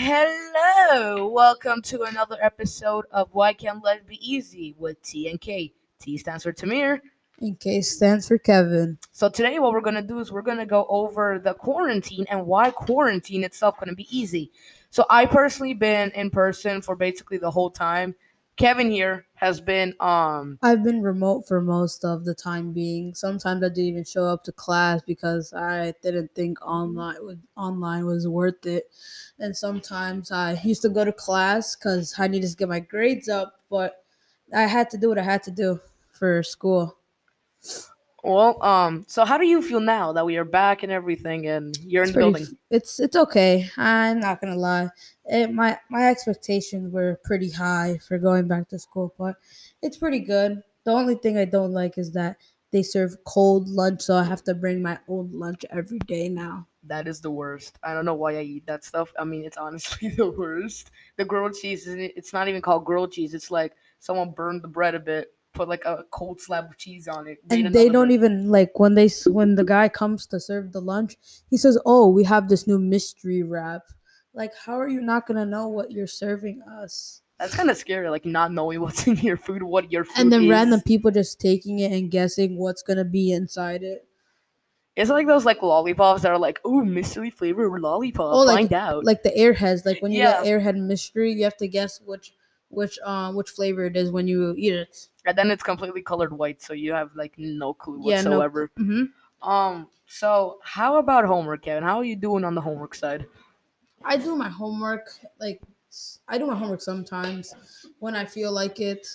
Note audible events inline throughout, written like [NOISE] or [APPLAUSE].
Hello, welcome to another episode of Why Can't Life Be Easy with T and K. T stands for Tamir. And K stands for Kevin. So today, what we're gonna do is we're gonna go over the quarantine and why quarantine itself gonna be easy. So I personally been in person for basically the whole time. Kevin here has been um I've been remote for most of the time being. Sometimes I didn't even show up to class because I didn't think online was online was worth it. And sometimes I used to go to class because I needed to get my grades up, but I had to do what I had to do for school. Well um so how do you feel now that we are back and everything and you're in It's the pretty, building? it's it's okay. I'm not gonna lie. It, my my expectations were pretty high for going back to school, but it's pretty good. The only thing I don't like is that they serve cold lunch, so I have to bring my own lunch every day now. That is the worst. I don't know why I eat that stuff. I mean, it's honestly [LAUGHS] the worst. The grilled cheese isn't. It's not even called grilled cheese. It's like someone burned the bread a bit, put like a cold slab of cheese on it. And they don't even like when they when the guy comes to serve the lunch, he says, "Oh, we have this new mystery wrap." Like, how are you not gonna know what you're serving us? That's kind of scary. Like not knowing [LAUGHS] what's in your food, what your food And then is. random people just taking it and guessing what's gonna be inside it. It's like those like lollipops that are like, ooh, mystery flavor lollipop. Oh, like- Find out. like the airheads like when you get airhead mystery you have to guess which which um which flavor it is when you eat it and then it's completely colored white, so you have like no clue Yeah, no- whatsoever. mm-hmm. Um. So how about homework, Kevin? How are you doing on the homework side? i do my homework like I do my homework sometimes when i feel like it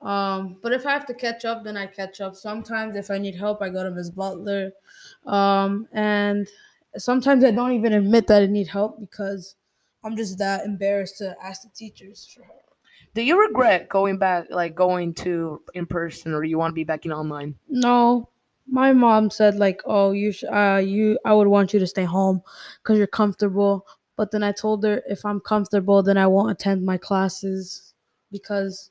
um but if i have to catch up then i catch up sometimes if i need help i go to ms butler um and sometimes i don't even admit that i need help because i'm just that embarrassed to ask the teachers for help Do you regret going back, like going to in person, or you want to be back in online? No, my mom said like, "Oh, you sh- uh you I would want you to stay home cuz you're comfortable." But then I told her if I'm comfortable, then I won't attend my classes because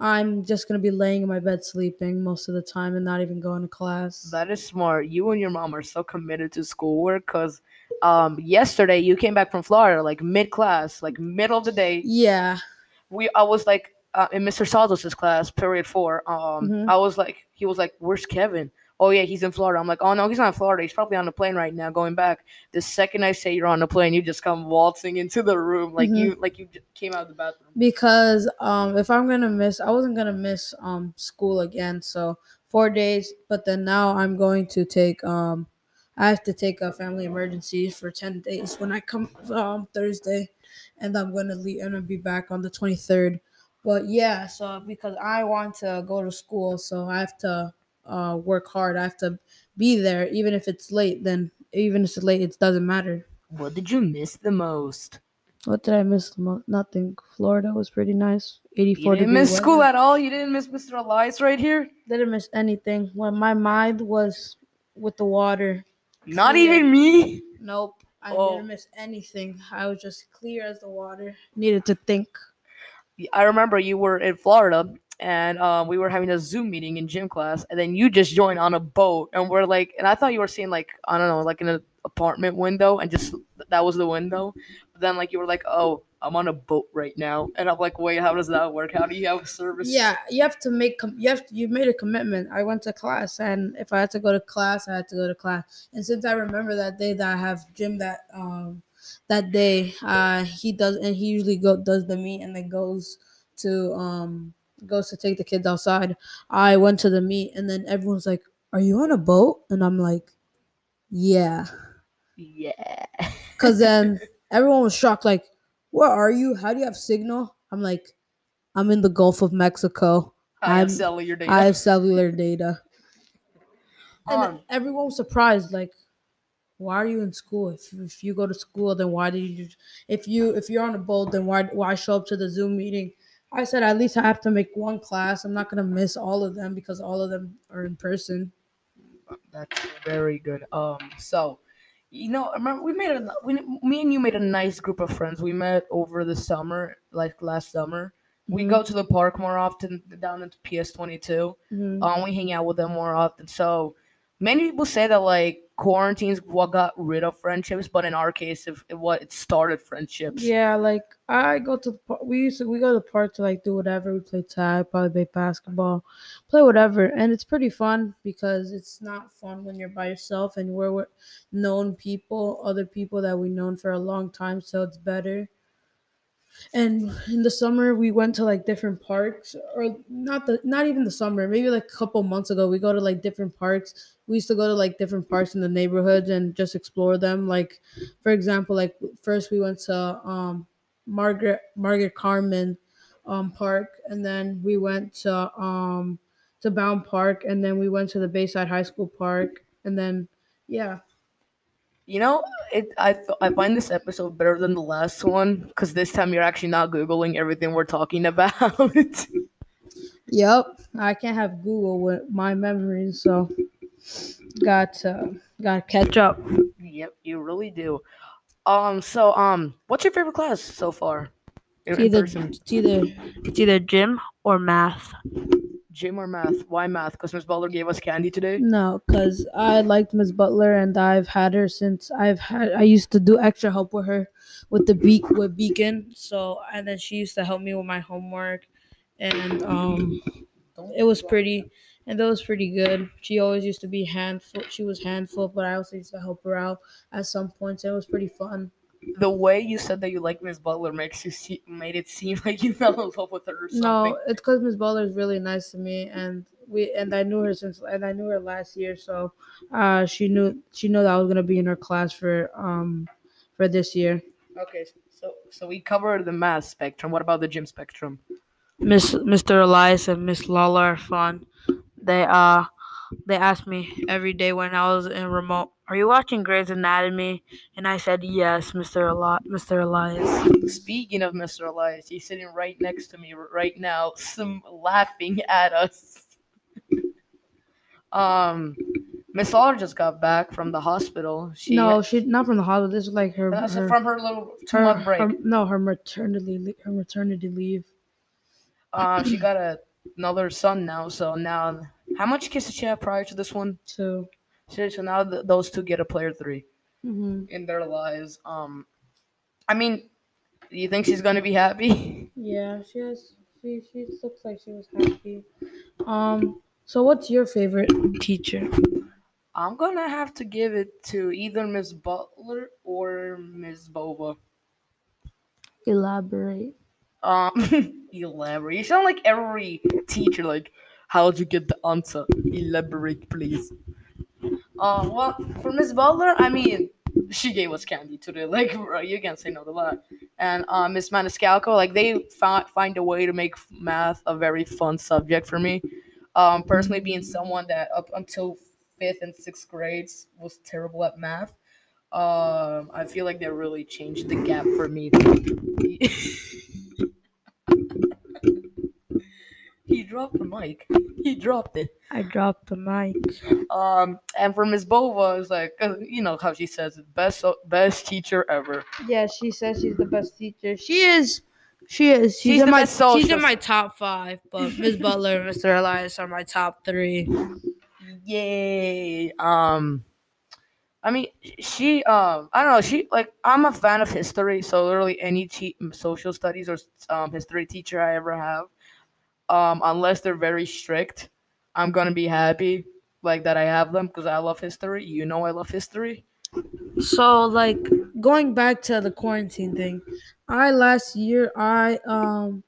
I'm just going to be laying in my bed sleeping most of the time and not even going to class. That is smart. You and your mom are so committed to schoolwork because um, yesterday you came back from Florida, like mid class, like middle of the day. yeah. We I was like uh, in Mr. Saldos's class, period four. Um, Mhm. I was like, he was like, "Where's Kevin?" Oh yeah, he's in Florida. I'm like, "Oh no, he's not in Florida. He's probably on the plane right now, going back." The second I say you're on the plane, you just come waltzing into the room like Mhm. you like you came out of the bathroom. because um if i'm gonna miss i wasn't gonna miss um school again so four days but then now i'm going to take um i have to take a family emergency for 10 days when i come um thursday and i'm gonna leave and i'll be back on the 23rd but yeah so because i want to go to school so i have to uh work hard i have to be there even if it's late then even if it's late it doesn't matter What did you miss the most? what did i miss the most nothing florida was pretty nice 84 You didn't miss school at all. You didn't miss Mr. Elias right here. didn't miss anything. When my mind was with the water. Not Clear. even me. Nope. I Oh. didn't miss anything. I was just clear as the water. Needed to think. I remember you were in Florida and um, we were having a Zoom meeting in gym class, and then you just joined on a boat, and we're like, and I thought you were seeing like I don't know, like in an apartment window, and just that was the window. Then like you were like, oh, I'm on a boat right now, and I'm like, wait, how does that work? How do you have service? Yeah, you have to make com- you have to, you made a commitment. I went to class and if I had to go to class, I had to go to class. And since I remember that day that I have gym that um that day, uh he does and he usually go does the meet and then goes to um goes to take the kids outside. I went to the meet and then everyone's like, "Are you on a boat?" And I'm like, "Yeah." yeah. [LAUGHS] Cuz then everyone was shocked like, "Where are you? How do you have signal?" I'm like, "I'm in the Gulf of Mexico." I I'm- am selling your data. I have cellular data. And Um, everyone was surprised, like, why are you in school? If, if you go to school, then why did you? If you if you're on a boat, then why why show up to the Zoom meeting? I said at least I have to make one class. I'm not gonna miss all of them because all of them are in person. That's very good. Um, so, you know, remember we made a we, me and you made a nice group of friends. We met over the summer, like last summer. We go to the park more often down at PS Twenty Two. Mhm. Um, we hang out with them more often. So, many people say that like quarantines what got rid of friendships, but in our case, if it, what it started friendships. Yeah, like I go to the park. We used to we go to the park to like do whatever. We play tag, probably play basketball, play whatever, and it's pretty fun because it's not fun when you're by yourself and we're with known people, other people that we've known for a long time. So it's better. And in the summer, we went to like different parks, or not the not even the summer. Maybe like a couple months ago, we go to like different parks. We used to go to like different parks in the neighborhoods and just explore them. Like, for example, like first we went to um Margaret Margaret Carman um park, and then we went to um to Bowne Park, and then we went to the Bayside High School park, and then yeah, You know, it. I th- I find this episode better than the last one because this time you're actually not googling everything we're talking [LAUGHS] about. Yep, I can't have Google with my memories, so got to got to catch up. yep, you really do. Um. So um, what's your favorite class so far? It's either it's either it's either gym or math. Gym or math? Why math? Because Miss Butler gave us candy today. No, because I liked Miss Butler and I've had her since I've had I used to do extra help with her with the beak with Beacon. So and then she used to help me with my homework and um it was pretty and that was pretty good. She always used to be handful she was handful, but I also used to help her out at some points. And it was pretty fun. The way you said that you like Miss Butler makes you see, made it seem [LAUGHS] like you fell in love with her or something. No, it's because Miss Butler is really nice to me, and we and I knew her since and I knew her last year, so uh, she knew she knew that I was gonna be in her class for um for this year. Okay, so so we covered the math spectrum. What about the gym spectrum? Miss Mr. Elias and Miss Lala are fun. They uh they asked me every day when I was in remote, "Are you watching Grey's Anatomy?" And I said, "Yes, Mr. Eli- Mr. Elias." Speaking of Mr. Elias, he's sitting right next to me right now, [LAUGHS] some laughing at us. [LAUGHS] um, Miss Lawler just got back from the hospital. She no, she not from the hospital. This is like her, that's her, from her little two her- month break. her- no, her maternity her maternity leave. Um, she got a, another son now. So now, how much did she have prior to this one? So, So, so now th- those two get a player three hmm in their lives. Um, I mean, do you think she's gonna be happy? [LAUGHS] yeah, she has. She she looks like she was happy. Um. So, what's your favorite teacher? I'm gonna have to give it to either Miss Butler or Miss Bova. Elaborate. Um, [LAUGHS] elaborate. You sound like every teacher. Like, how'd you get the answer? Elaborate, please. Uh, well, for Miss Butler, I mean, she gave us candy today. [LAUGHS] Like, bro, you can't say no to that. And uh, Miss Maniscalco, like, they found find a way to make math a very fun subject for me. Um, personally, being someone that up until fifth and sixth grades was terrible at math. Um, I feel like they really changed the gap for me. [LAUGHS] he dropped the mic. He dropped it. I dropped the mic. Um, and for Miss Bova, it's like uh, you know how she says it, best best teacher ever. Yeah, she says she's the best teacher. She is. She is. She's, She's in my. She's in my top five, but [LAUGHS] Miss Butler and Mr. Elias are my top three. Yay! Um, I mean, she um, I don't know. She like I'm a fan of history, so literally any te- social studies or um history teacher I ever have, um, unless they're very strict, I'm gonna be happy like that I have them because I love history. You know, I love history. So like going back to the quarantine thing, I last year I um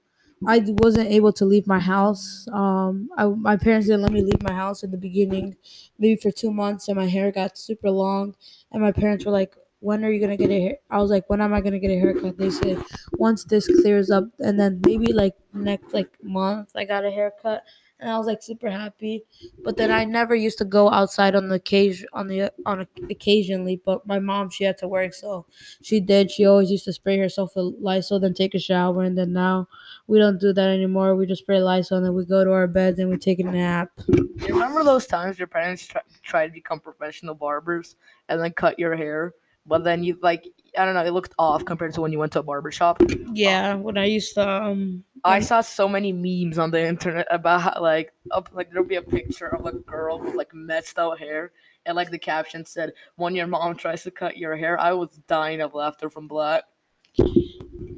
I wasn't able to leave my house. Um, I, my parents didn't let me leave my house in the beginning, maybe for two months, and my hair got super long. And my parents were like, "When are you gonna get a hair?" I was like, "When am I gonna get a haircut?" They said, "Once this clears up, and then maybe like next like month, I got a haircut." And I was like super happy, but then I never used to go outside on the occasion on the on occasionally. But my mom she had to work, so she did. She always used to spray herself with Lysol, then take a shower, and then now we don't do that anymore. We just spray Lysol, and then we go to our beds and we take a nap. You remember those times your parents try, try to become professional barbers and then cut your hair, but then you like I don't know, it looked off compared to when you went to a barber shop. Yeah, when I used to um I saw so many memes on the internet about how, like up like there'll be a picture of a girl with like messed out hair, and like the caption said, "When your mom tries to cut your hair," I was dying of laughter from Black.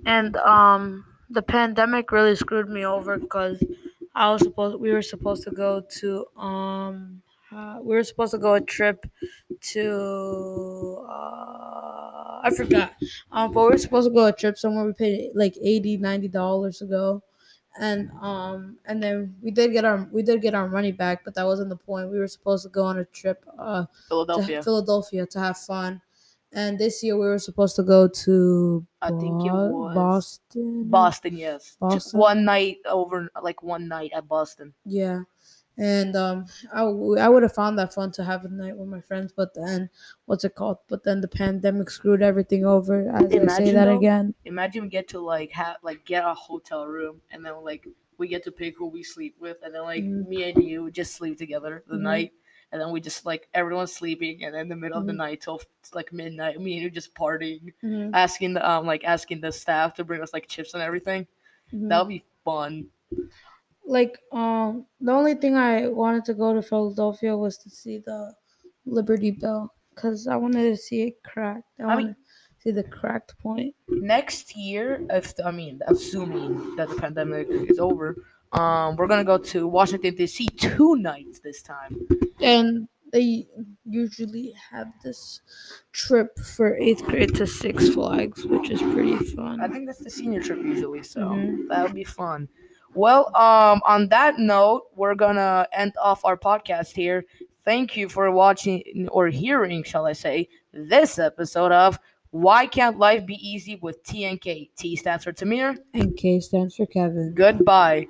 And um, the pandemic really screwed me over because I was supposed we were supposed to go to um uh, we were supposed to go a trip to uh, I forgot um but we were supposed to go a trip somewhere we paid like 80 90 dollars to go and um and then we did get our we did get our money back but that wasn't the point we were supposed to go on a trip uh Philadelphia. to Philadelphia to have fun and this year we were supposed to go to I think it was Boston Boston, yes. Just one night over, like one night at Boston. Yeah. And um, I, w- I would have found that fun to have a night with my friends, but then what's it called? But then the pandemic screwed everything over. As I say Imagine, that though, again. Imagine we get to like have like get a hotel room, and then like we get to pick who we sleep with, and then like Mhm. me and you just sleep together the Mhm. night, and then we just like everyone's sleeping, and in the middle of the Mhm. night till like midnight, me and you just partying, Mhm, asking the um like asking the staff to bring us like chips and everything. That would be fun. Like um, the only thing I wanted to go to Philadelphia was to see the Liberty Bell because I wanted to see it cracked. I, I wanted mean- to see the cracked point. Next year, if I mean assuming that the pandemic is over, um, we're gonna go to Washington D.C. two nights this time. And they usually have this trip for eighth grade to Six Flags, which is pretty fun. I think that's the senior trip usually, so Mhm. that would be fun. Well, um, on that note, we're gonna end off our podcast here. Thank you for watching or hearing, shall I say, this episode of Why Can't Life Be Easy with TNK. T and K. T stands for Tamir. and K stands for Kevin. Goodbye.